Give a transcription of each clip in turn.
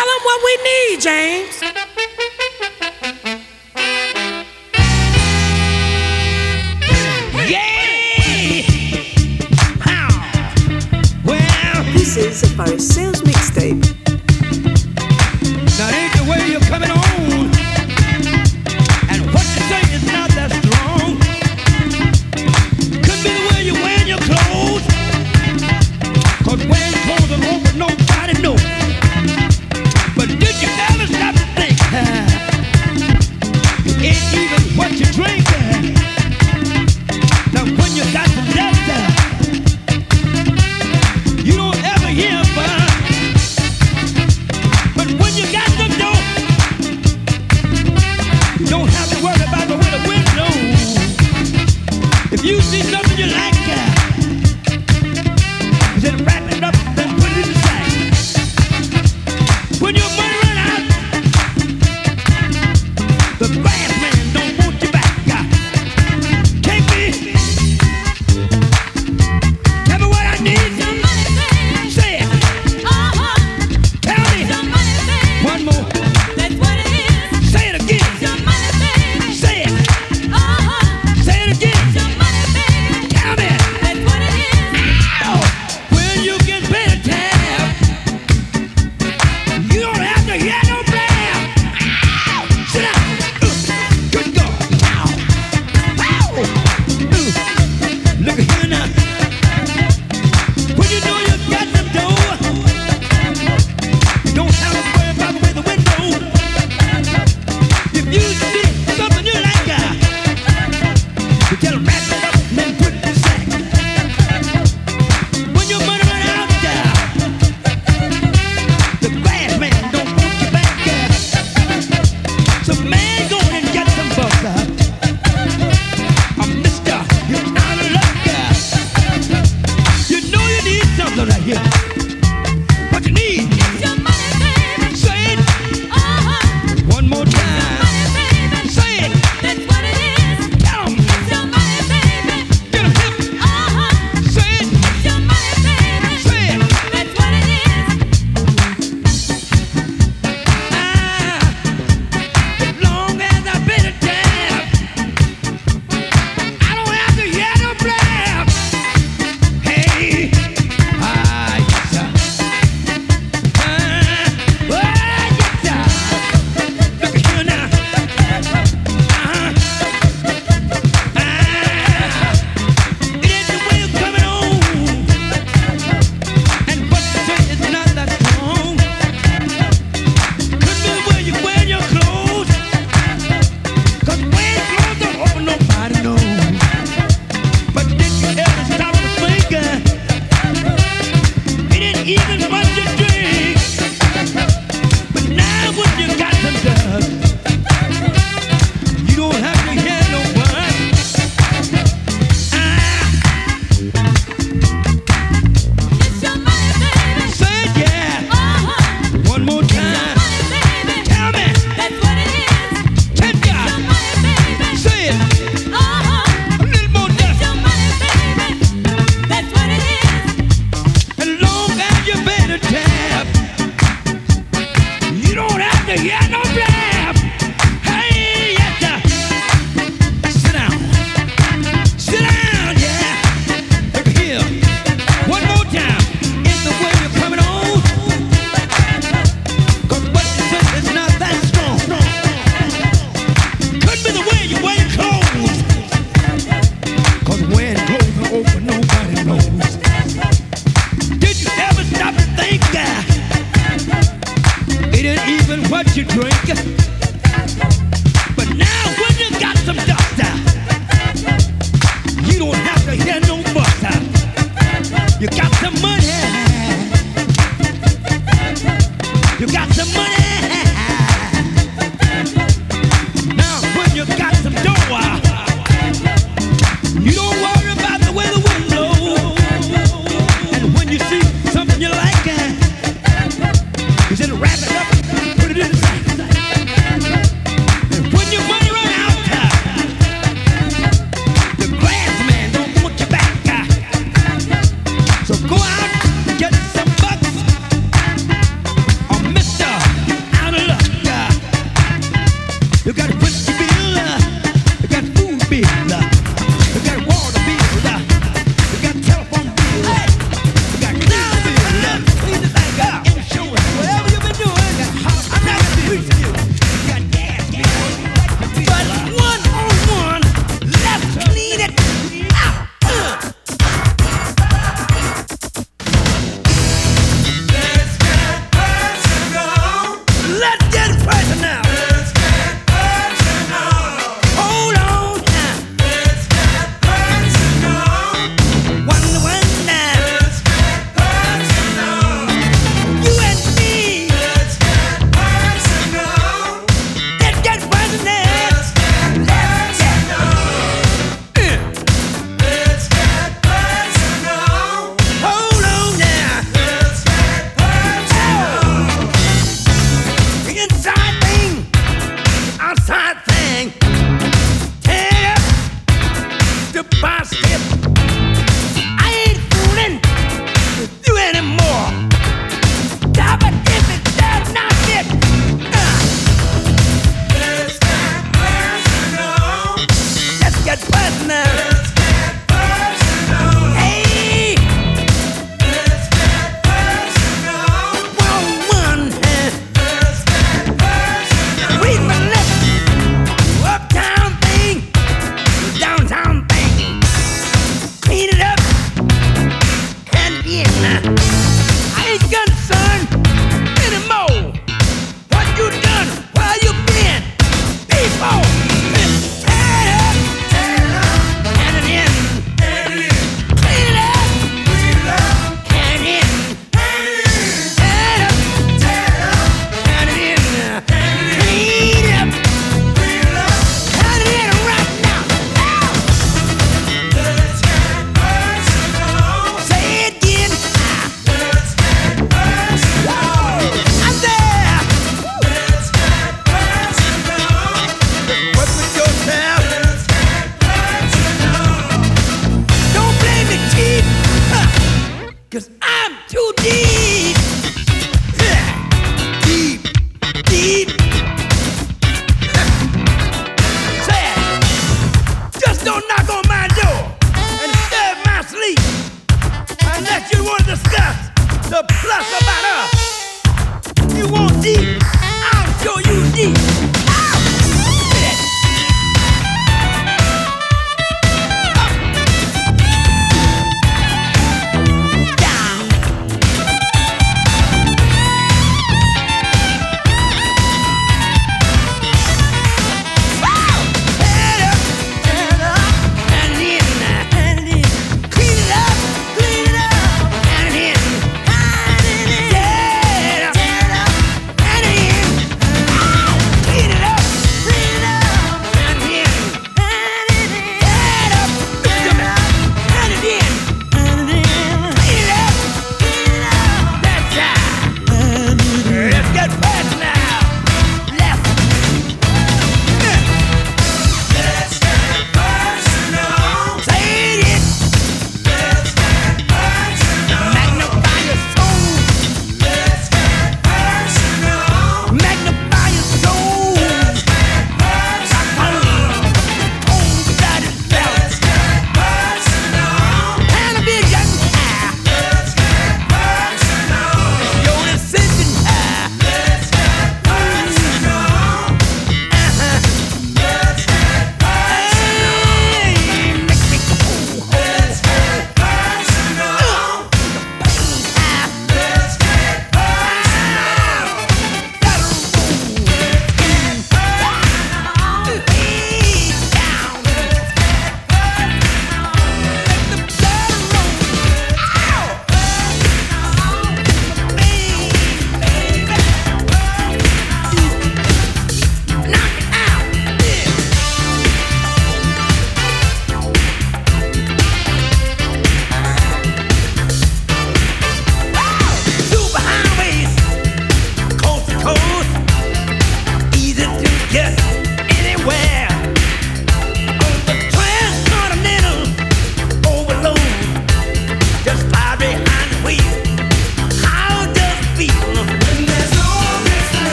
Tell them what we need, James. Yeah! Well, this is a Paris Sales Mixtape.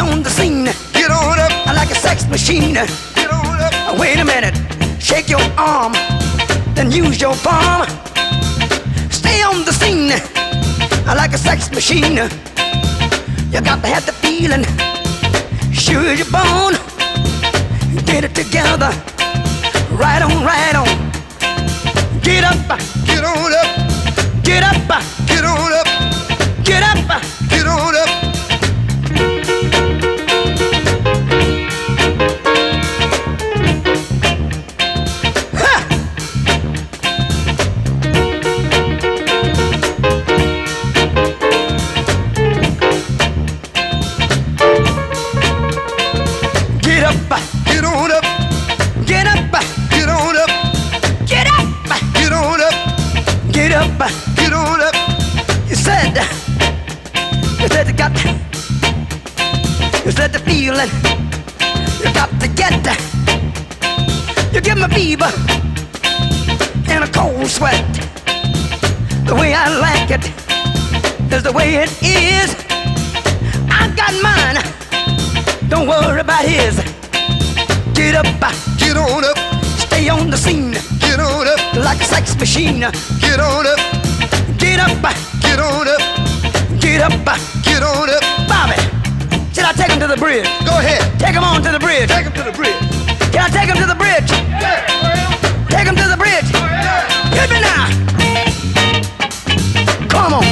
on the scene. Get on up like a sex machine. Get on up. Wait a minute. Shake your arm, then use your palm. Stay on the scene like a sex machine. You got to have the feeling. Sure your bone. Get it together. Right on, right on. Get up, get on up, get up, get on up, get up. Get up. You got to get. That. You give me fever and a cold sweat. The way I like it is the way it is. I got mine. Don't worry about his. Get up, uh, Get on up, stay on the scene get on up, like a sex machine. get on up, Get up, uh, get on up, get up, uh, get on up. Bobby. Should I take him to the bridge? Go ahead, Take him on to the bridge. take him to the bridge. Can I take him to the bridge? Yeah. Take him to the bridge. Oh, Hit me now. Come on.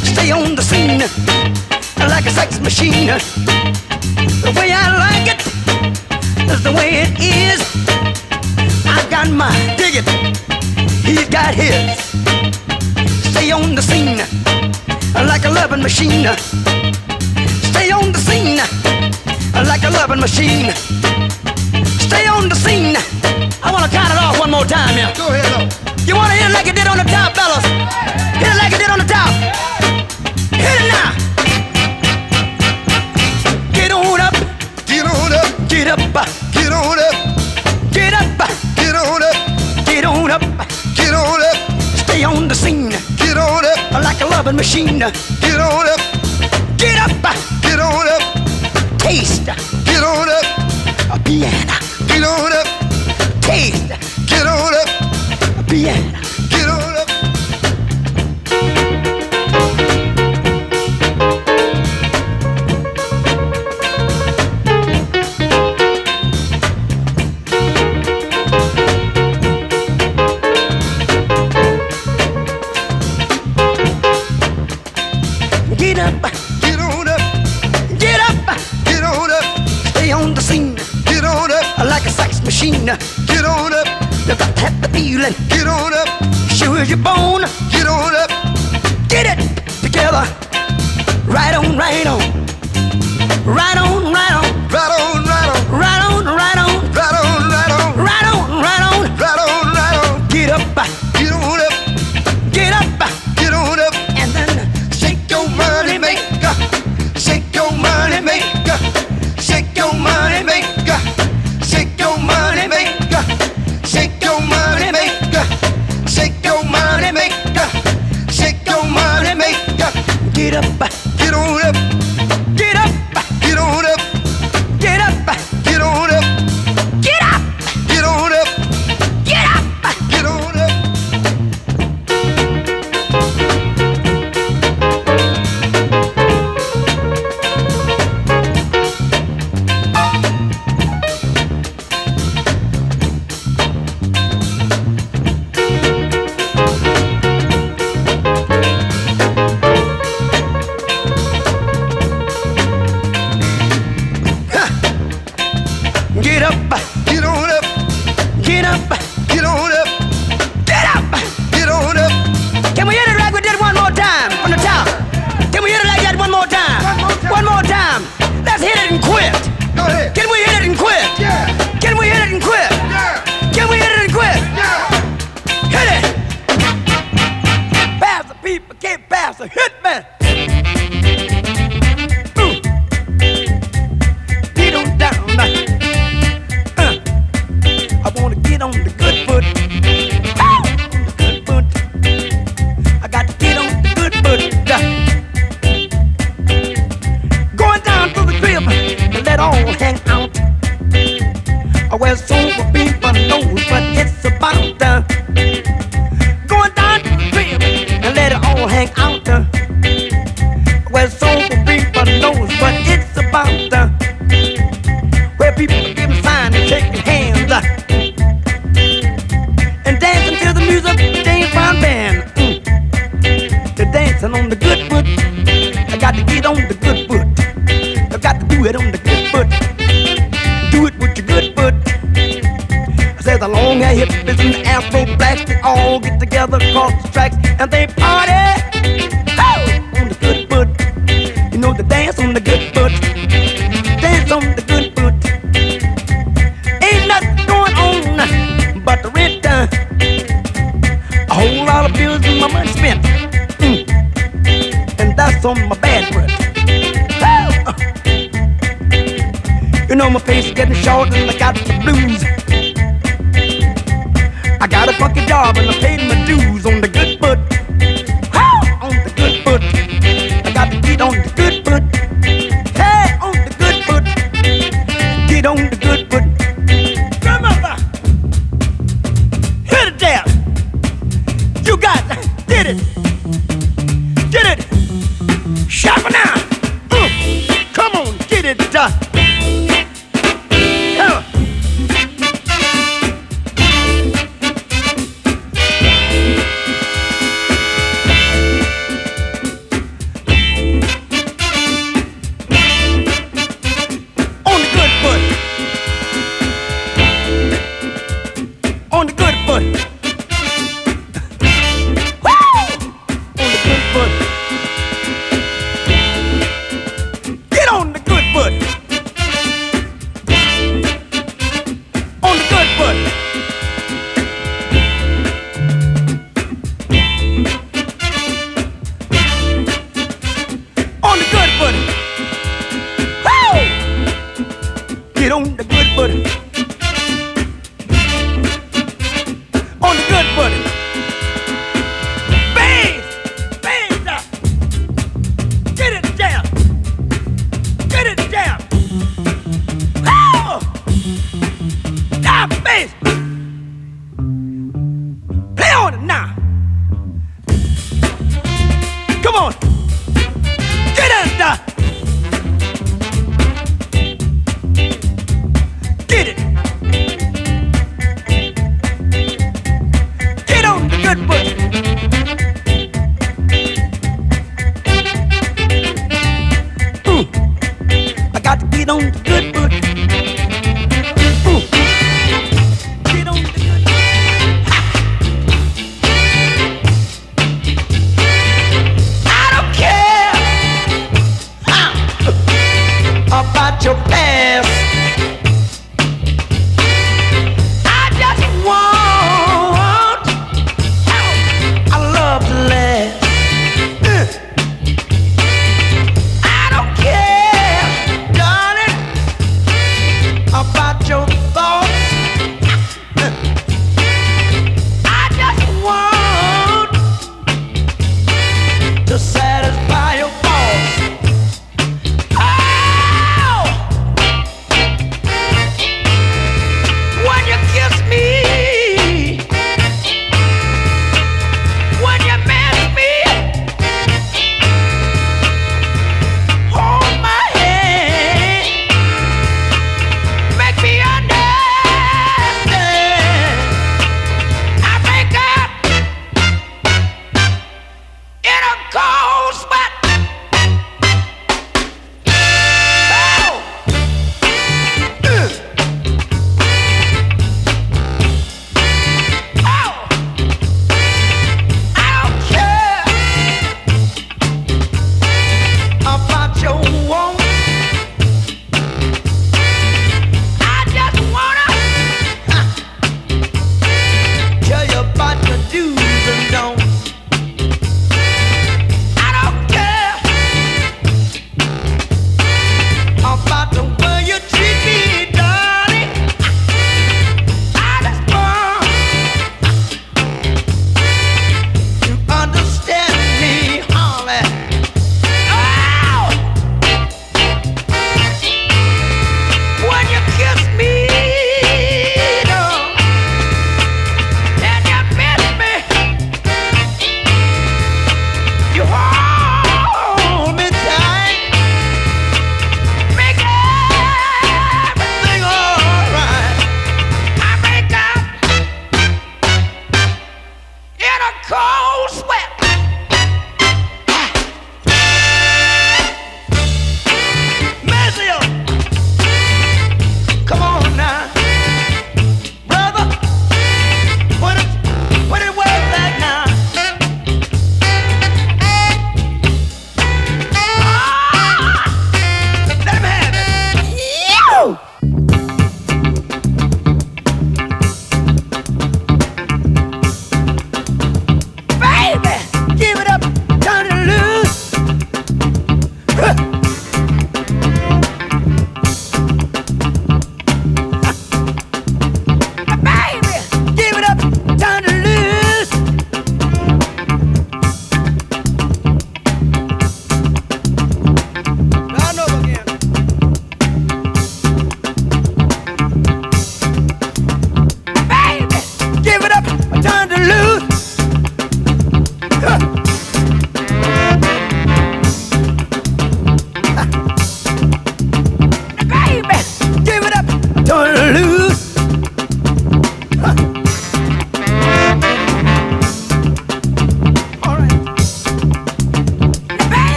Stay on the scene like a sex machine. The way I like it is the way it is. I've got mine. Dig it. He's got his. Stay on the scene like a loving machine. Stay on the scene like a loving machine. Stay on the scene. I wanna count it off one more time yeah. Go ahead, up. You wanna hit it like it did on the top, fellas? Hit it like it did on the top. Hit it now. Get on up, Get on up, get up, get on up, get up, get on up, get on up. get on up, Stay on the scene get on up, like a loving machine. get on up, taste. Get on up, a piano. get on up, Taste. Get on up, a piano. Get on up, Sure your you're get on up, Get it together. Right on, right on.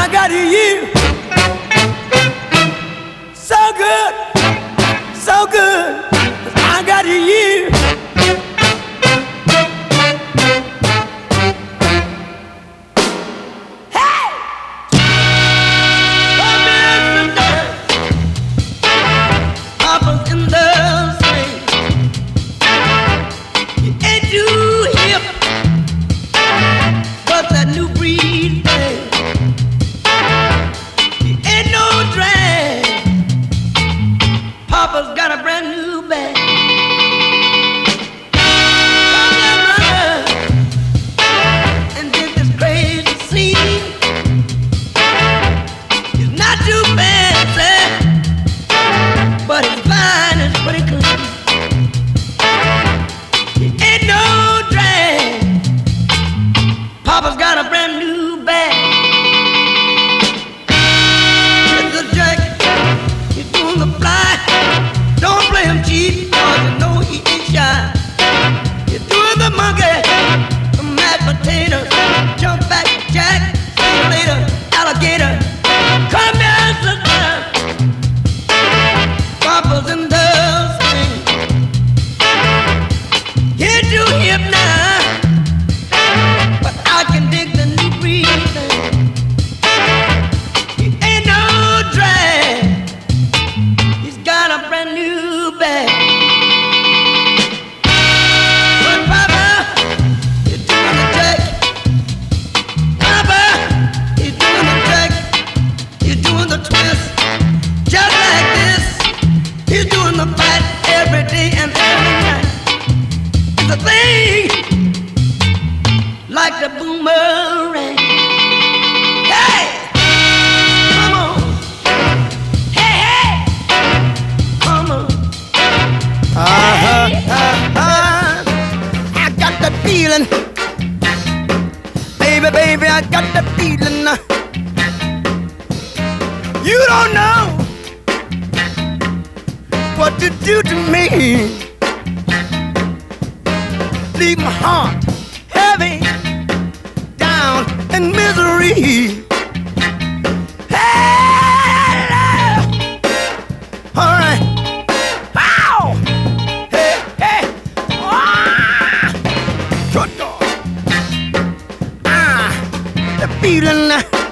I got you so good, so good. I got you. Feeling.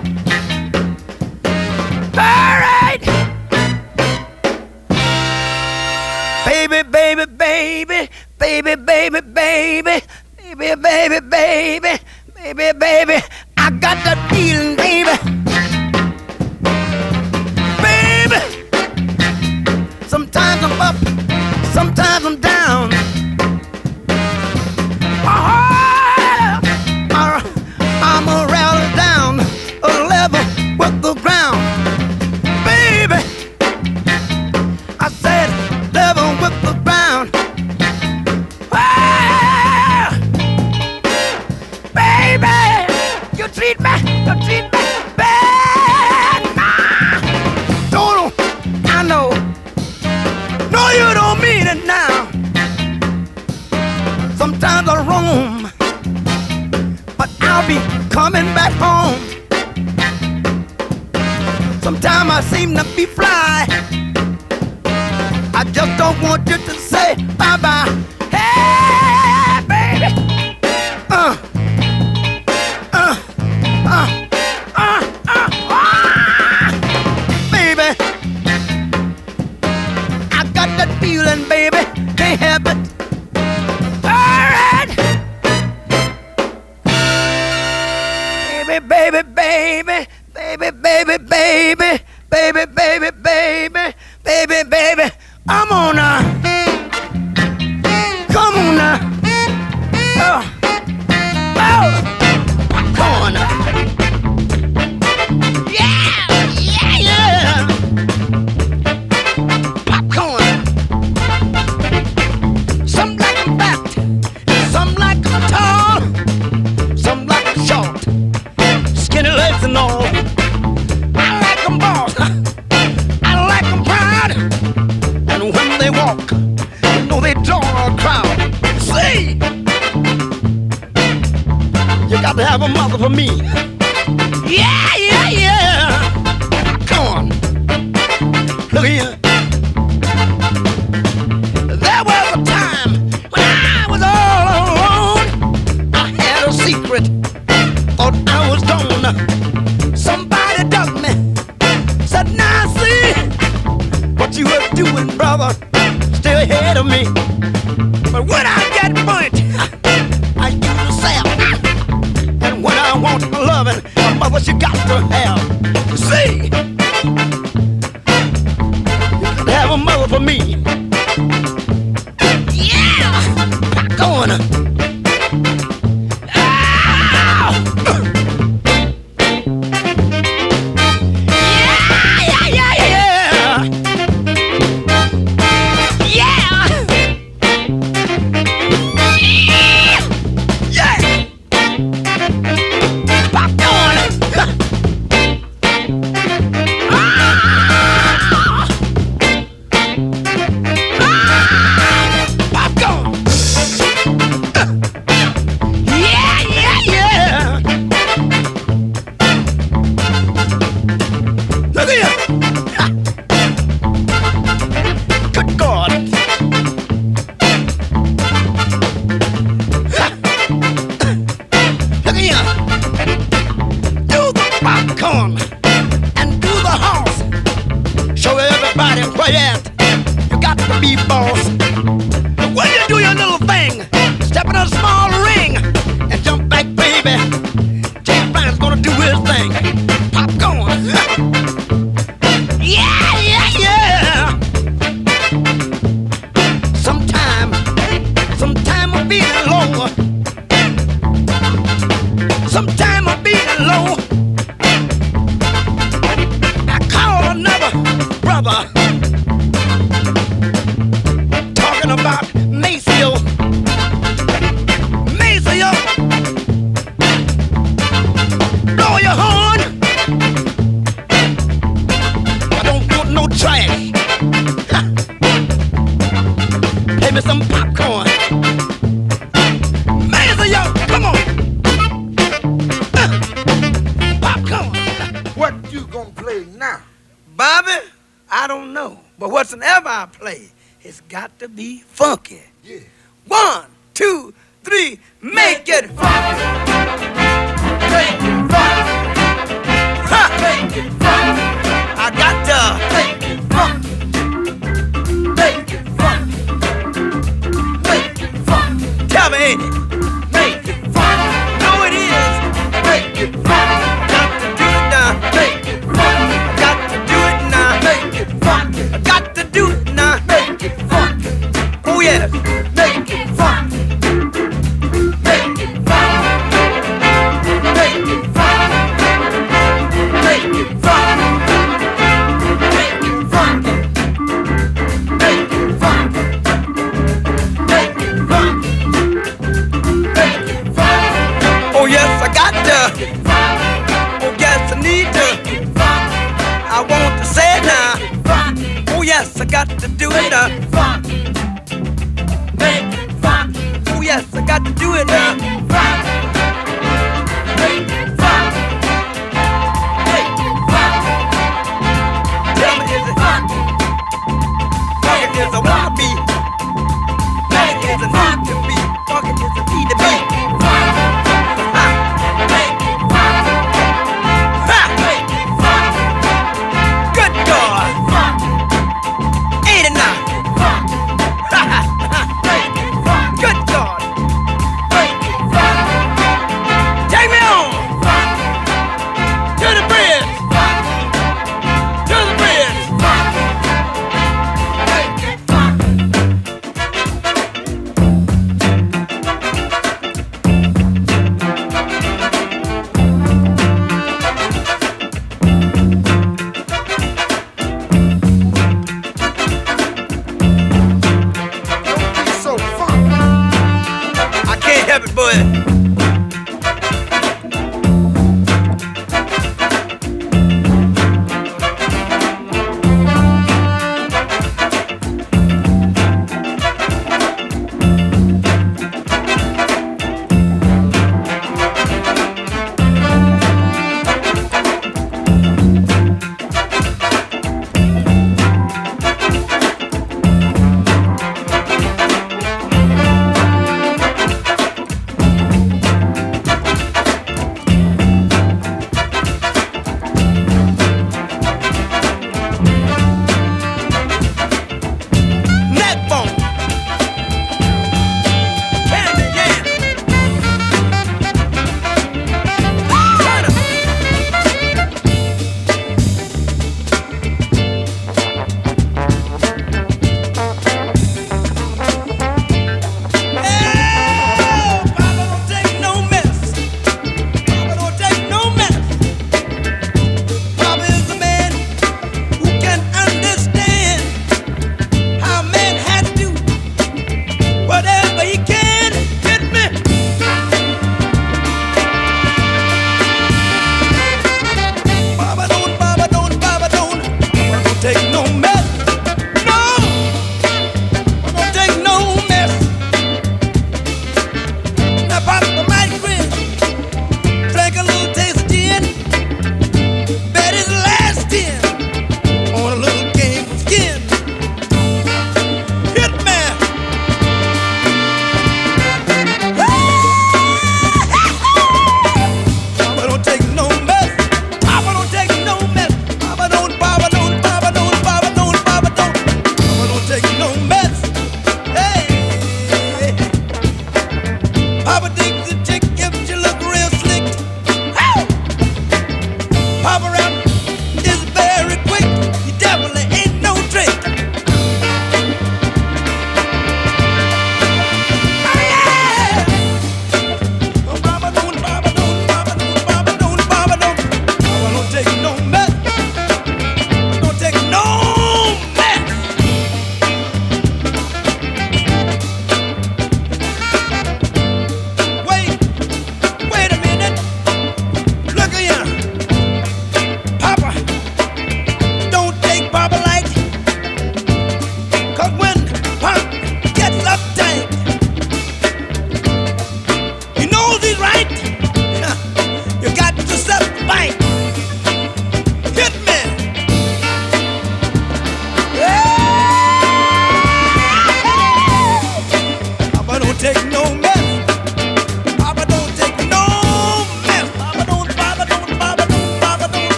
Funk.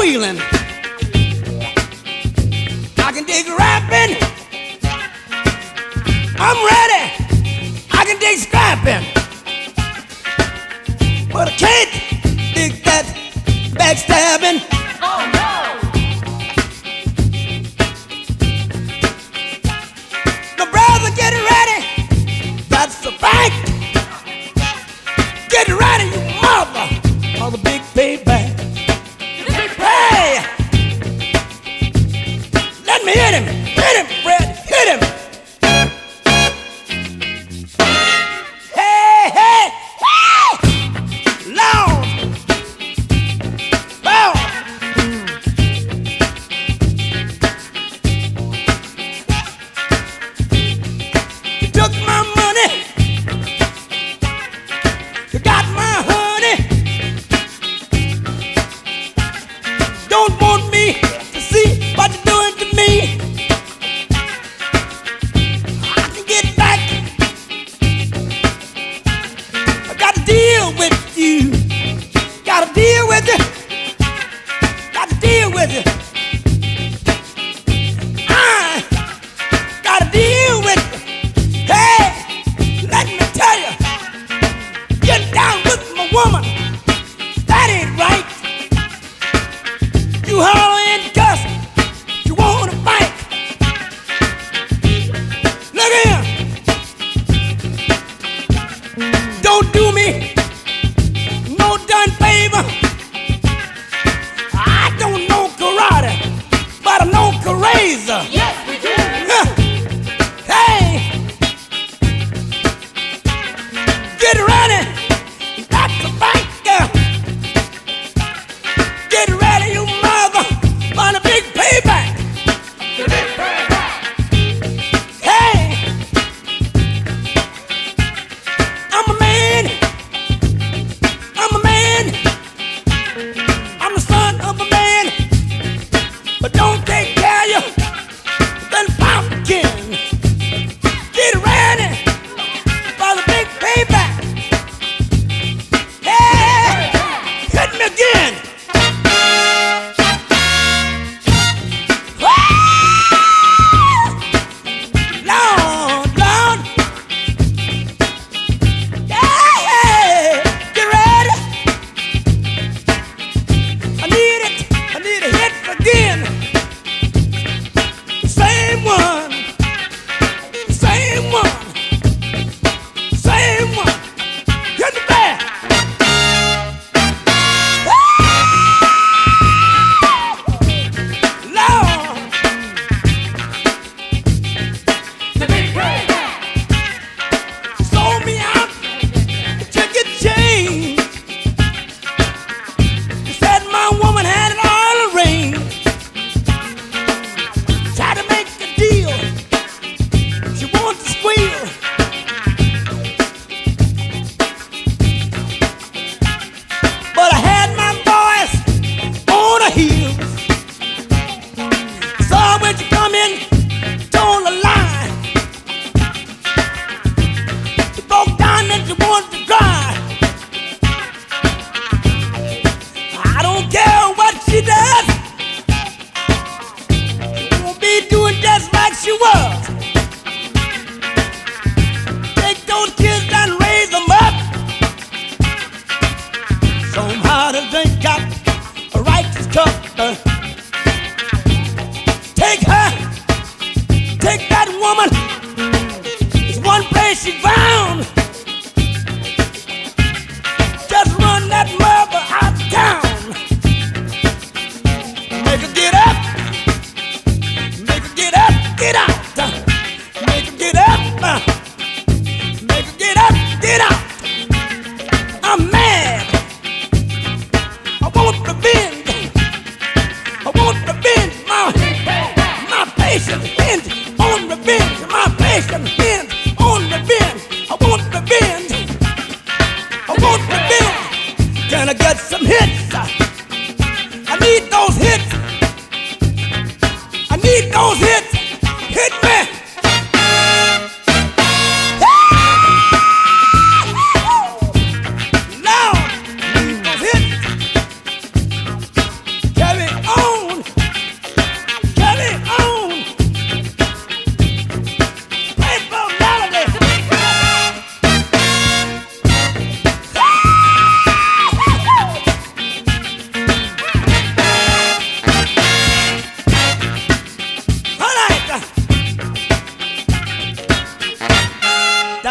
wheeling. I can dig rapping. I'm ready. I can dig scrapping. But I can't dig that backstabbing.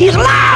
Irland!